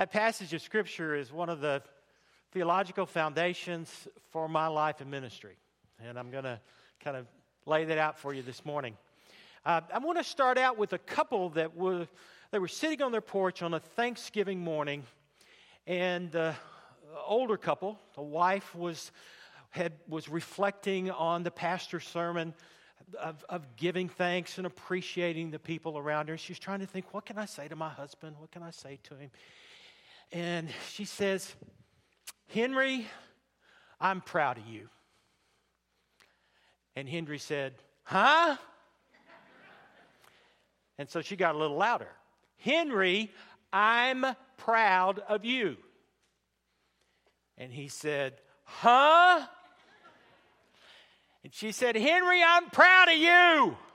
That passage of Scripture is one of the theological foundations for my life and ministry. And I'm going to kind of lay that out for you this morning. Uh, I want to start out with a couple that were, they were sitting on their porch on a Thanksgiving morning, and the older couple, the wife was, had, was reflecting on the pastor's sermon of, of giving thanks and appreciating the people around her. She's trying to think, what can I say to my husband? What can I say to him? And she says, Henry, I'm proud of you. And Henry said, Huh? And so she got a little louder. Henry, I'm proud of you. And he said, Huh? And she said, Henry, I'm proud of you.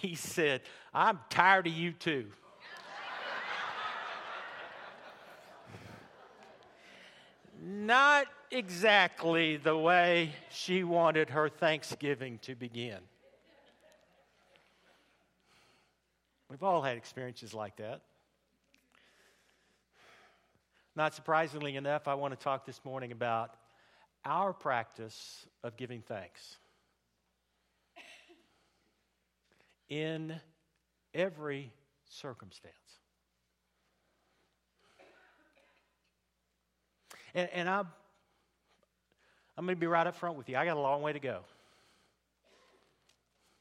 He said, I'm tired of you too. Not exactly the way she wanted her Thanksgiving to begin. We've all had experiences like that. Not surprisingly enough, I want to talk this morning about our practice of giving thanks. In every circumstance. And, and I'm, I'm going to be right up front with you. I got a long way to go.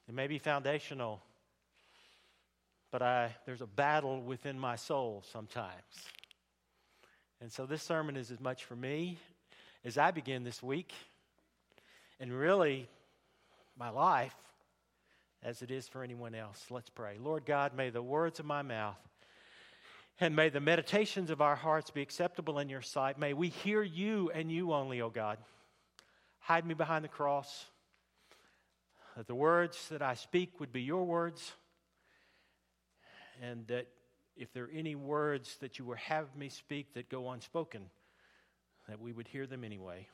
It may be foundational, but I, there's a battle within my soul sometimes. And so this sermon is as much for me as I begin this week, and really my life, as it is for anyone else. Let's pray. Lord God, may the words of my mouth and may the meditations of our hearts be acceptable in your sight. May we hear you and you only, O God. Hide me behind the cross, that the words that I speak would be your words, and that if there are any words that you would have me speak that go unspoken, that we would hear them anyway.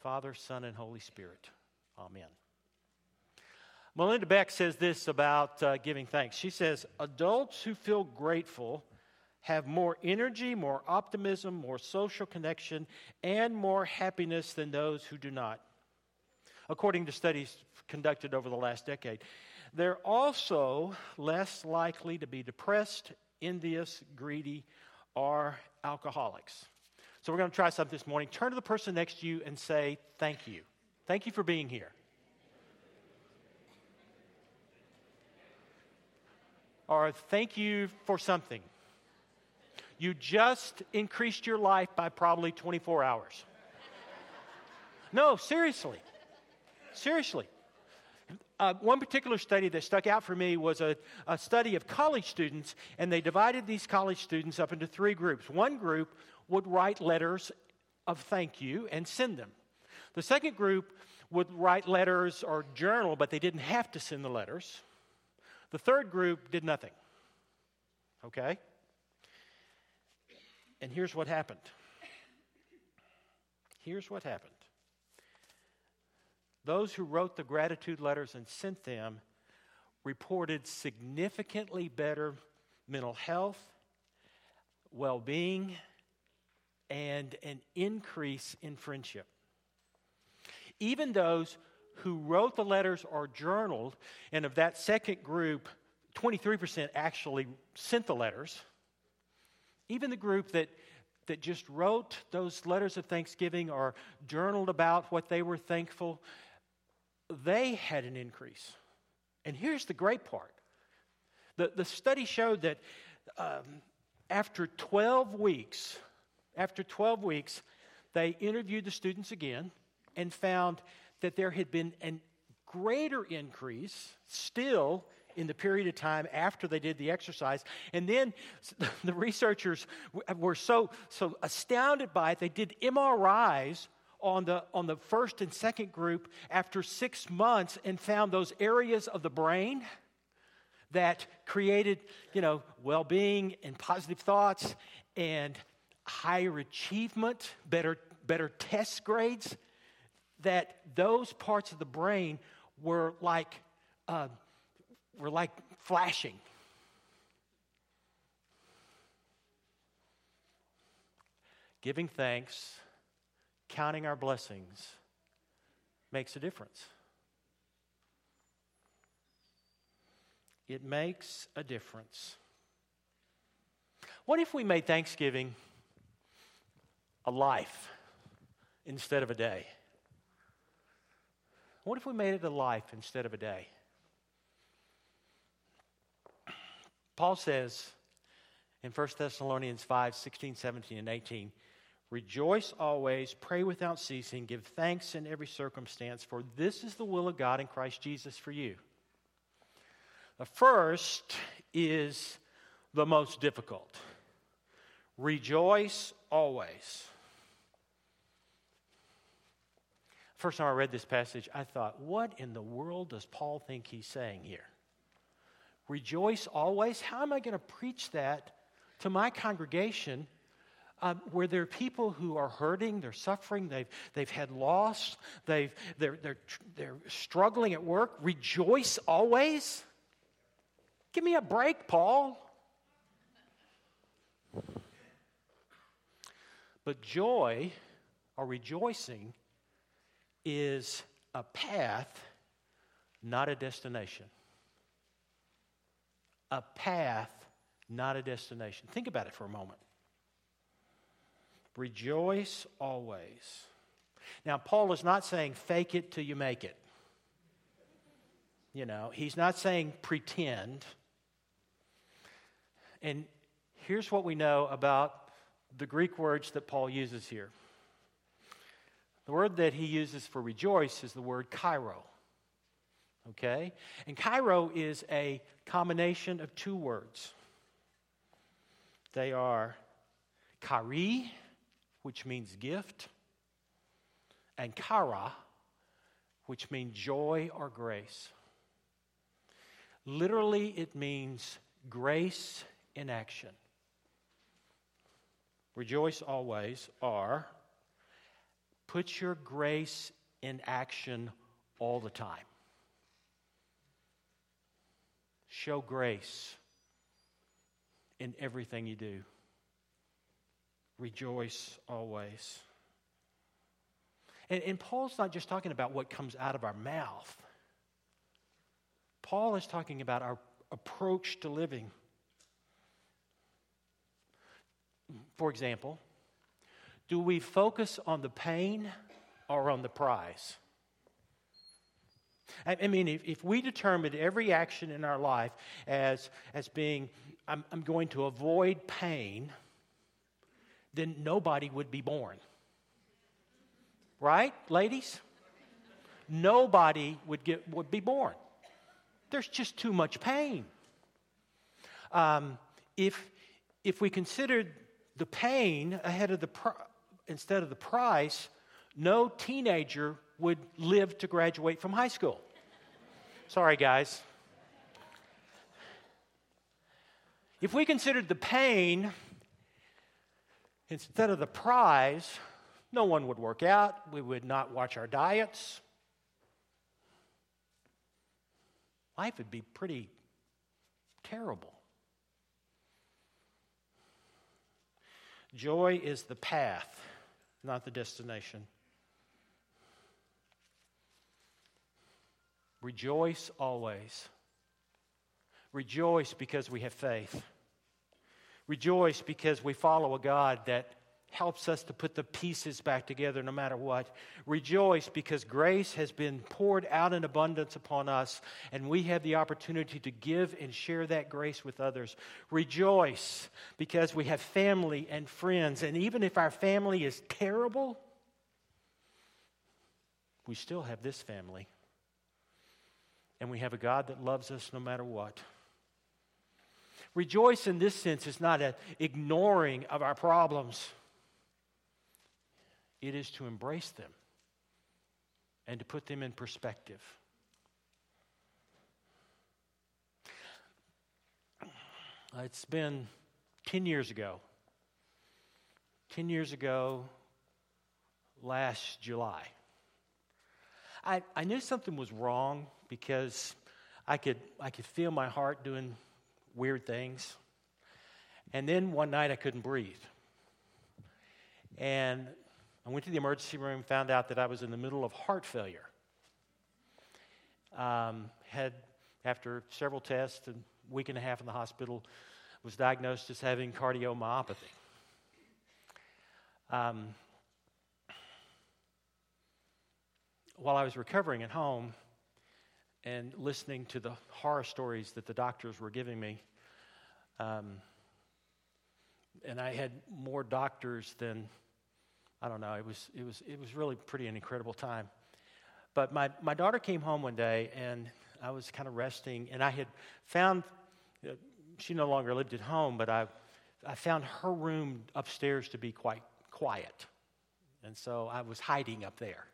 Father, Son, and Holy Spirit. Amen. Melinda Beck says this about uh, giving thanks. She says, Adults who feel grateful have more energy, more optimism, more social connection, and more happiness than those who do not. According to studies conducted over the last decade, they're also less likely to be depressed, envious, greedy, or alcoholics. So we're going to try something this morning. Turn to the person next to you and say, Thank you. Thank you for being here. Or thank you for something. You just increased your life by probably 24 hours. No, seriously. Seriously. Uh, one particular study that stuck out for me was a, a study of college students, and they divided these college students up into three groups. One group would write letters of thank you and send them. The second group would write letters or journal, but they didn't have to send the letters. The third group did nothing. Okay? And here's what happened. Here's what happened. Those who wrote the gratitude letters and sent them reported significantly better mental health, well being, and an increase in friendship. Even those who wrote the letters or journaled, and of that second group, 23% actually sent the letters. Even the group that, that just wrote those letters of thanksgiving or journaled about what they were thankful, they had an increase. And here's the great part the, the study showed that um, after 12 weeks, after 12 weeks, they interviewed the students again and found that there had been a greater increase still in the period of time after they did the exercise. And then the researchers were so, so astounded by it, they did MRIs on the, on the first and second group after six months and found those areas of the brain that created, you know, well-being and positive thoughts and higher achievement, better, better test grades, that those parts of the brain were like, uh, were like flashing. giving thanks, counting our blessings makes a difference. It makes a difference. What if we made Thanksgiving a life instead of a day? What if we made it a life instead of a day? Paul says in 1 Thessalonians 5 16, 17, and 18, Rejoice always, pray without ceasing, give thanks in every circumstance, for this is the will of God in Christ Jesus for you. The first is the most difficult. Rejoice always. First time I read this passage, I thought, what in the world does Paul think he's saying here? Rejoice always? How am I going to preach that to my congregation um, where there are people who are hurting, they're suffering, they've, they've had loss, they've, they're, they're, they're struggling at work? Rejoice always? Give me a break, Paul. But joy or rejoicing is a path, not a destination. A path, not a destination. Think about it for a moment. Rejoice always. Now, Paul is not saying fake it till you make it. You know, he's not saying pretend. And here's what we know about the Greek words that Paul uses here. The word that he uses for rejoice is the word chairo. Okay? And chairo is a combination of two words. They are chari, which means gift, and chara, which means joy or grace. Literally, it means grace in action. Rejoice always, or put your grace in action all the time. Show grace in everything you do. Rejoice always. And, and, Paul's not just talking about what comes out of our mouth, Paul is talking about our approach to living. For example, do we focus on the pain or on the prize? I mean, if, if we determined every action in our life as, as being, I'm, I'm going to avoid pain, then nobody would be born. Right, ladies? Nobody would, get, would be born. There's just too much pain. Um, if, if we considered the pain ahead of the instead of the price, no teenager would live to graduate from high school. Sorry, guys. If we considered the pain instead of the prize, no one would work out. We would not watch our diets. Life would be pretty terrible. Joy is the path, not the destination. Rejoice always. Rejoice because we have faith. Rejoice because we follow a God that helps us to put the pieces back together no matter what. Rejoice because grace has been poured out in abundance upon us, and we have the opportunity to give and share that grace with others. Rejoice because we have family and friends, and even if our family is terrible, we still have this family. And we have a God that loves us no matter what. Rejoice in this sense is not an ignoring of our problems it is to embrace them and to put them in perspective. It's been 10 years ago. 10 years ago, last July. I, I knew something was wrong because I could, I could feel my heart doing weird things. And then one night I couldn't breathe. And I went to the emergency room, found out that I was in the middle of heart failure. Um, had, after several tests and week and a half in the hospital, was diagnosed as having cardiomyopathy. Um, while I was recovering at home and listening to the horror stories that the doctors were giving me, um, and I had more doctors than I don't know. It was it was it was really pretty an incredible time. But my my daughter came home one day, and I was kind of resting, and I had found uh, she no longer lived at home, but I I found her room upstairs to be quite quiet, and so I was hiding up there.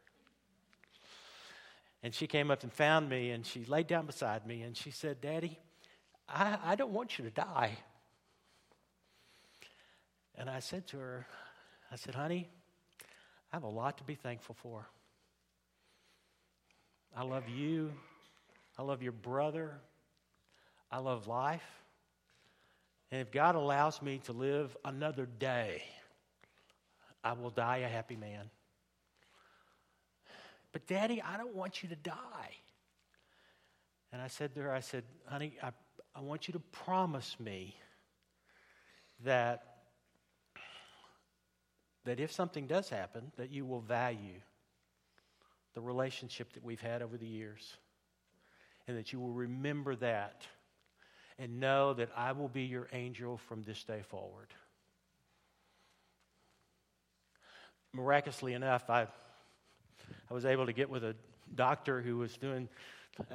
And she came up and found me, and she laid down beside me, and she said, Daddy, I, I don't want you to die. And I said to her, I said, honey, I have a lot to be thankful for. I love you. I love your brother. I love life. And if God allows me to live another day, I will die a happy man. But, Daddy, I don't want you to die. And I said to her, I said, honey, I, I want you to promise me that, that if something does happen, that you will value the relationship that we've had over the years. And that you will remember that and know that I will be your angel from this day forward. Miraculously enough, I I was able to get with a doctor who was doing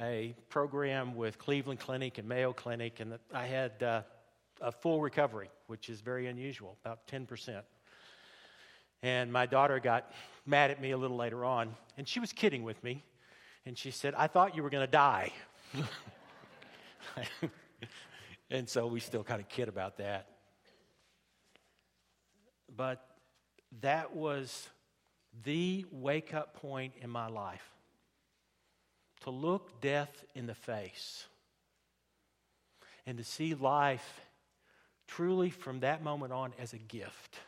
a program with Cleveland Clinic and Mayo Clinic, and I had uh, a full recovery, which is very unusual, about 10%. And my daughter got mad at me a little later on, and she was kidding with me. And she said, I thought you were going to die. and so we still kind of kid about that. But that was the wake up point in my life to look death in the face and to see life truly from that moment on as a gift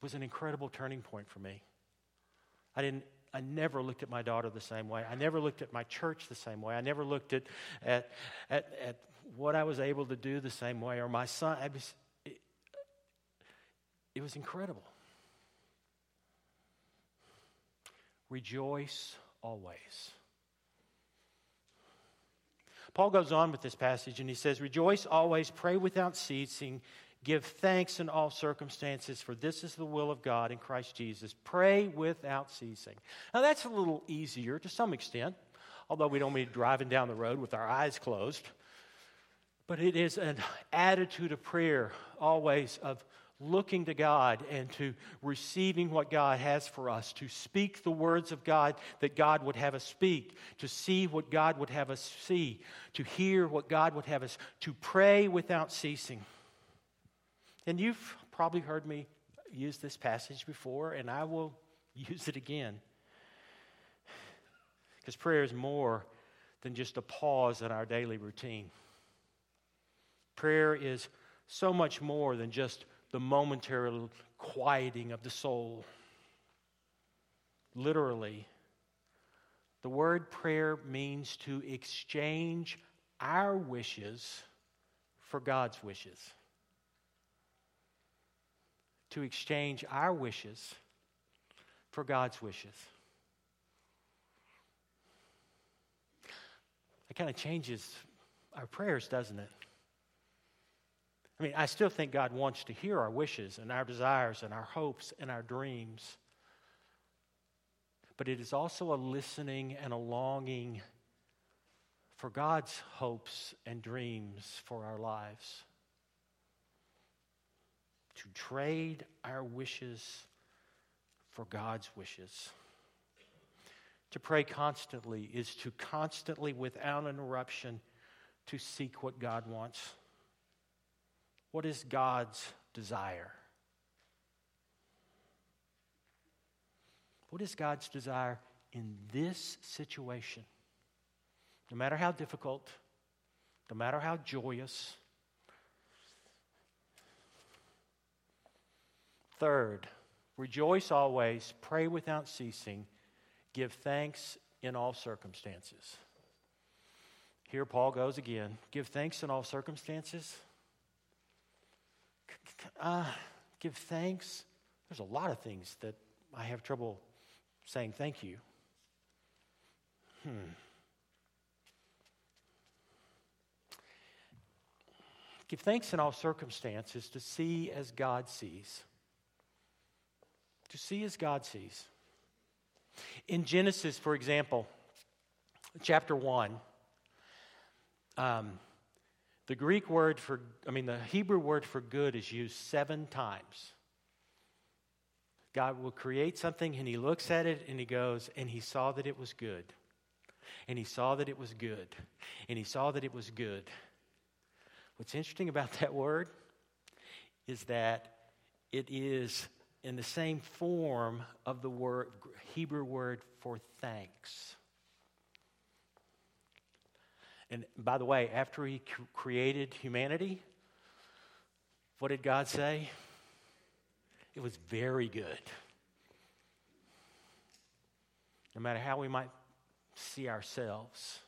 was an incredible turning point for me. I didn't I never looked at my daughter the same way. I never looked at my church the same way. I never looked at at at, at what I was able to do the same way or my son. Was, it, it was incredible. Rejoice always. Paul goes on with this passage and he says, Rejoice always, pray without ceasing, give thanks in all circumstances, for this is the will of God in Christ Jesus. Pray without ceasing. Now, that's a little easier to some extent, although we don't mean driving down the road with our eyes closed. But it is an attitude of prayer, always of looking to God and to receiving what God has for us, to speak the words of God that God would have us speak, to see what God would have us see, to hear what God would have us, to pray without ceasing. And you've probably heard me use this passage before, and I will use it again. Because prayer is more than just a pause in our daily routine. Prayer is so much more than just the momentary quieting of the soul. Literally, the word prayer means to exchange our wishes for God's wishes. To exchange our wishes for God's wishes. It kind of changes our prayers, doesn't it? I mean, I still think God wants to hear our wishes and our desires and our hopes and our dreams. But it is also a listening and a longing for God's hopes and dreams for our lives. To trade our wishes for God's wishes. To pray constantly is to constantly, without interruption, to seek what God wants. What is God's desire? What is God's desire in this situation? No matter how difficult, no matter how joyous, Third, rejoice always, pray without ceasing, give thanks in all circumstances. Here Paul goes again. Give thanks in all circumstances. Uh, give thanks. There's a lot of things that I have trouble saying thank you. Hmm. Give thanks in all circumstances to see as God sees. To see as God sees. In Genesis, for example, chapter 1, um, the Greek word for, I mean, the Hebrew word for good is used seven times. God will create something and he looks at it and he goes, and he saw that it was good. And he saw that it was good. And he saw that it was good. What's interesting about that word is that it is in the same form of the word, Hebrew word for thanks. And by the way, after he created humanity, what did God say? It was very good. No matter how we might see ourselves,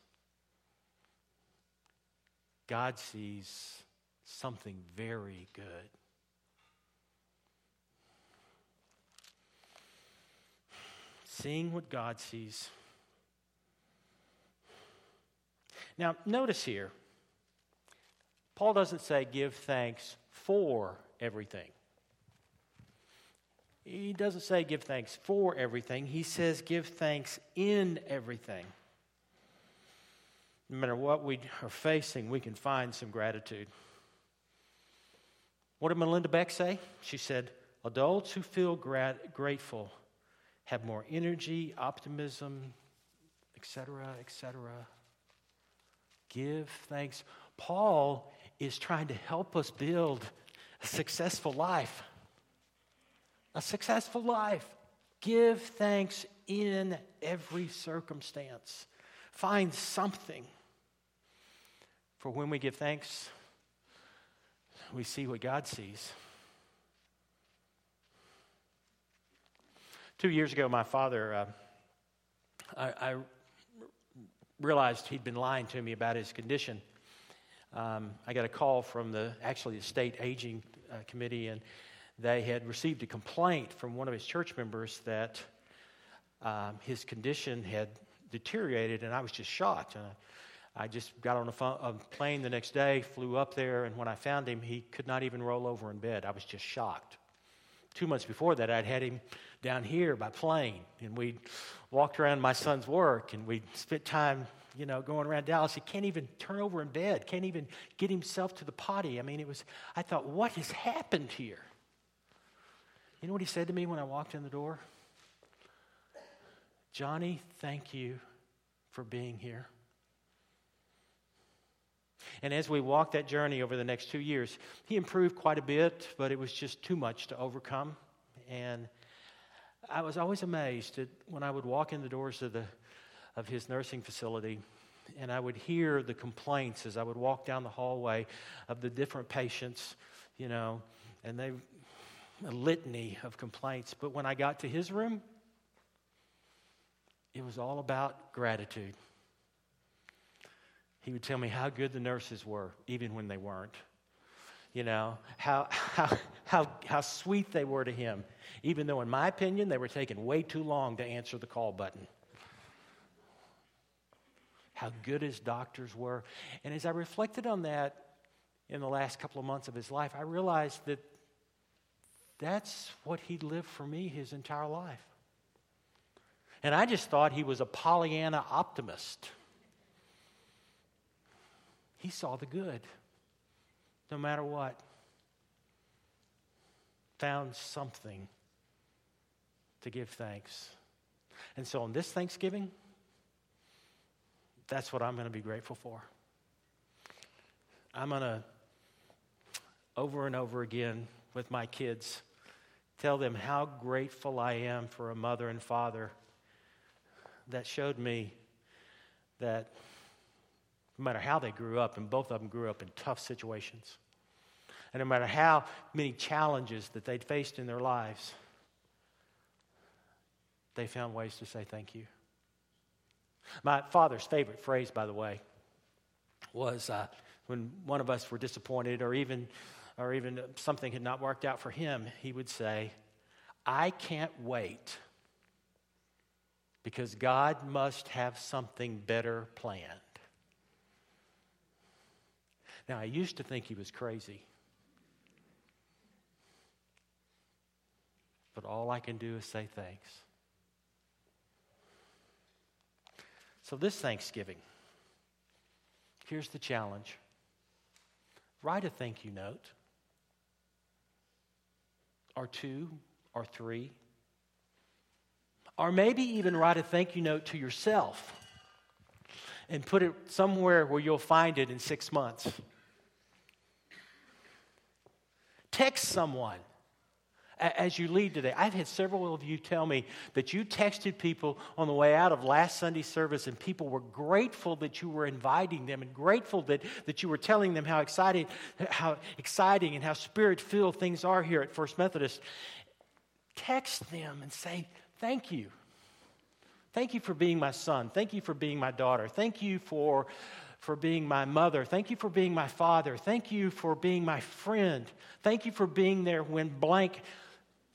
God sees something very good. Seeing what God sees. Now, notice here, Paul doesn't say give thanks for everything. He doesn't say give thanks for everything. He says give thanks in everything. No matter what we are facing, we can find some gratitude. What did Melinda Beck say? She said, Adults who feel grat- grateful have more energy, optimism, etc., etc. Give thanks. Paul is trying to help us build a successful life. A successful life. Give thanks in every circumstance. Find something for when we give thanks, we see what God sees. Two years ago, my father, uh, I, I, realized he'd been lying to me about his condition. Um, I got a call from the actually the state aging uh, committee, and they had received a complaint from one of his church members that um, his condition had deteriorated, and I was just shocked. And I just got on a, a, plane the next day, flew up there, and when I found him, he could not even roll over in bed. I was just shocked. Two months before that, I'd had him down here by plane, and we walked around my son's work, and we spent time, you know, going around Dallas. He can't even turn over in bed, can't even get himself to the potty. I mean, it was, I thought, what has happened here? You know what he said to me when I walked in the door? Johnny, thank you for being here. And as we walked that journey over the next two years, he improved quite a bit, but it was just too much to overcome. And I was always amazed that when I would walk in the doors of, the, of his nursing facility and I would hear the complaints as I would walk down the hallway of the different patients, you know, and they, a litany of complaints. But when I got to his room, it was all about gratitude. He would tell me how good the nurses were, even when they weren't. You know, how, how, how, how sweet they were to him, even though, in my opinion, they were taking way too long to answer the call button. How good his doctors were. And as I reflected on that in the last couple of months of his life, I realized that that's what he lived for me his entire life. And I just thought he was a Pollyanna optimist. He saw the good, no matter what. Found something to give thanks. And so on this Thanksgiving, that's what I'm going to be grateful for. I'm going to, over and over again with my kids, tell them how grateful I am for a mother and father that showed me that no matter how they grew up, and both of them grew up in tough situations. And no matter how many challenges that they'd faced in their lives, they found ways to say thank you. My father's favorite phrase, by the way, was uh, when one of us were disappointed or even, or even something had not worked out for him, he would say, I can't wait because God must have something better planned. Now, I used to think he was crazy. But all I can do is say thanks. So, this Thanksgiving, here's the challenge write a thank you note, or two, or three, or maybe even write a thank you note to yourself and put it somewhere where you'll find it in six months. Text someone as you lead today. I've had several of you tell me that you texted people on the way out of last Sunday service, and people were grateful that you were inviting them and grateful that, that you were telling them how excited, how exciting and how spirit filled things are here at First Methodist. Text them and say, Thank you. Thank you for being my son. Thank you for being my daughter. Thank you for for being my mother. Thank you for being my father. Thank you for being my friend. Thank you for being there when blank.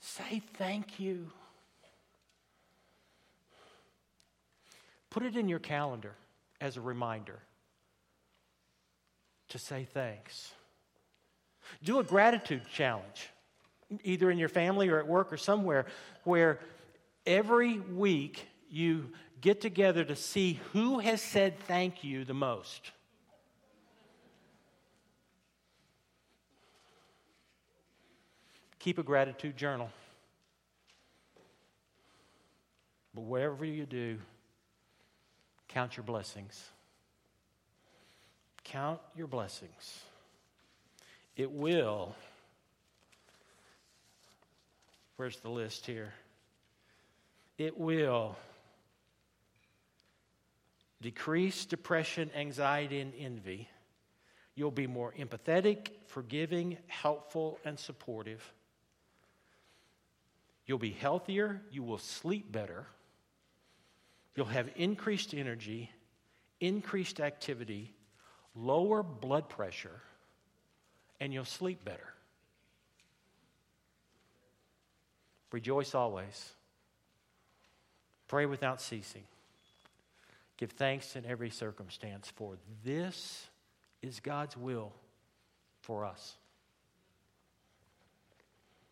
Say thank you. Put it in your calendar as a reminder to say thanks. Do a gratitude challenge, either in your family or at work or somewhere, where every week you get together to see who has said thank you the most. Keep a gratitude journal. But wherever you do, count your blessings. Count your blessings. It will. Where's the list here? It will decrease depression, anxiety, and envy. You'll be more empathetic, forgiving, helpful, and supportive. You'll be healthier. You will sleep better. You'll have increased energy, increased activity, lower blood pressure, and you'll sleep better. Rejoice always. Pray without ceasing. Give thanks in every circumstance, for this is God's will for us.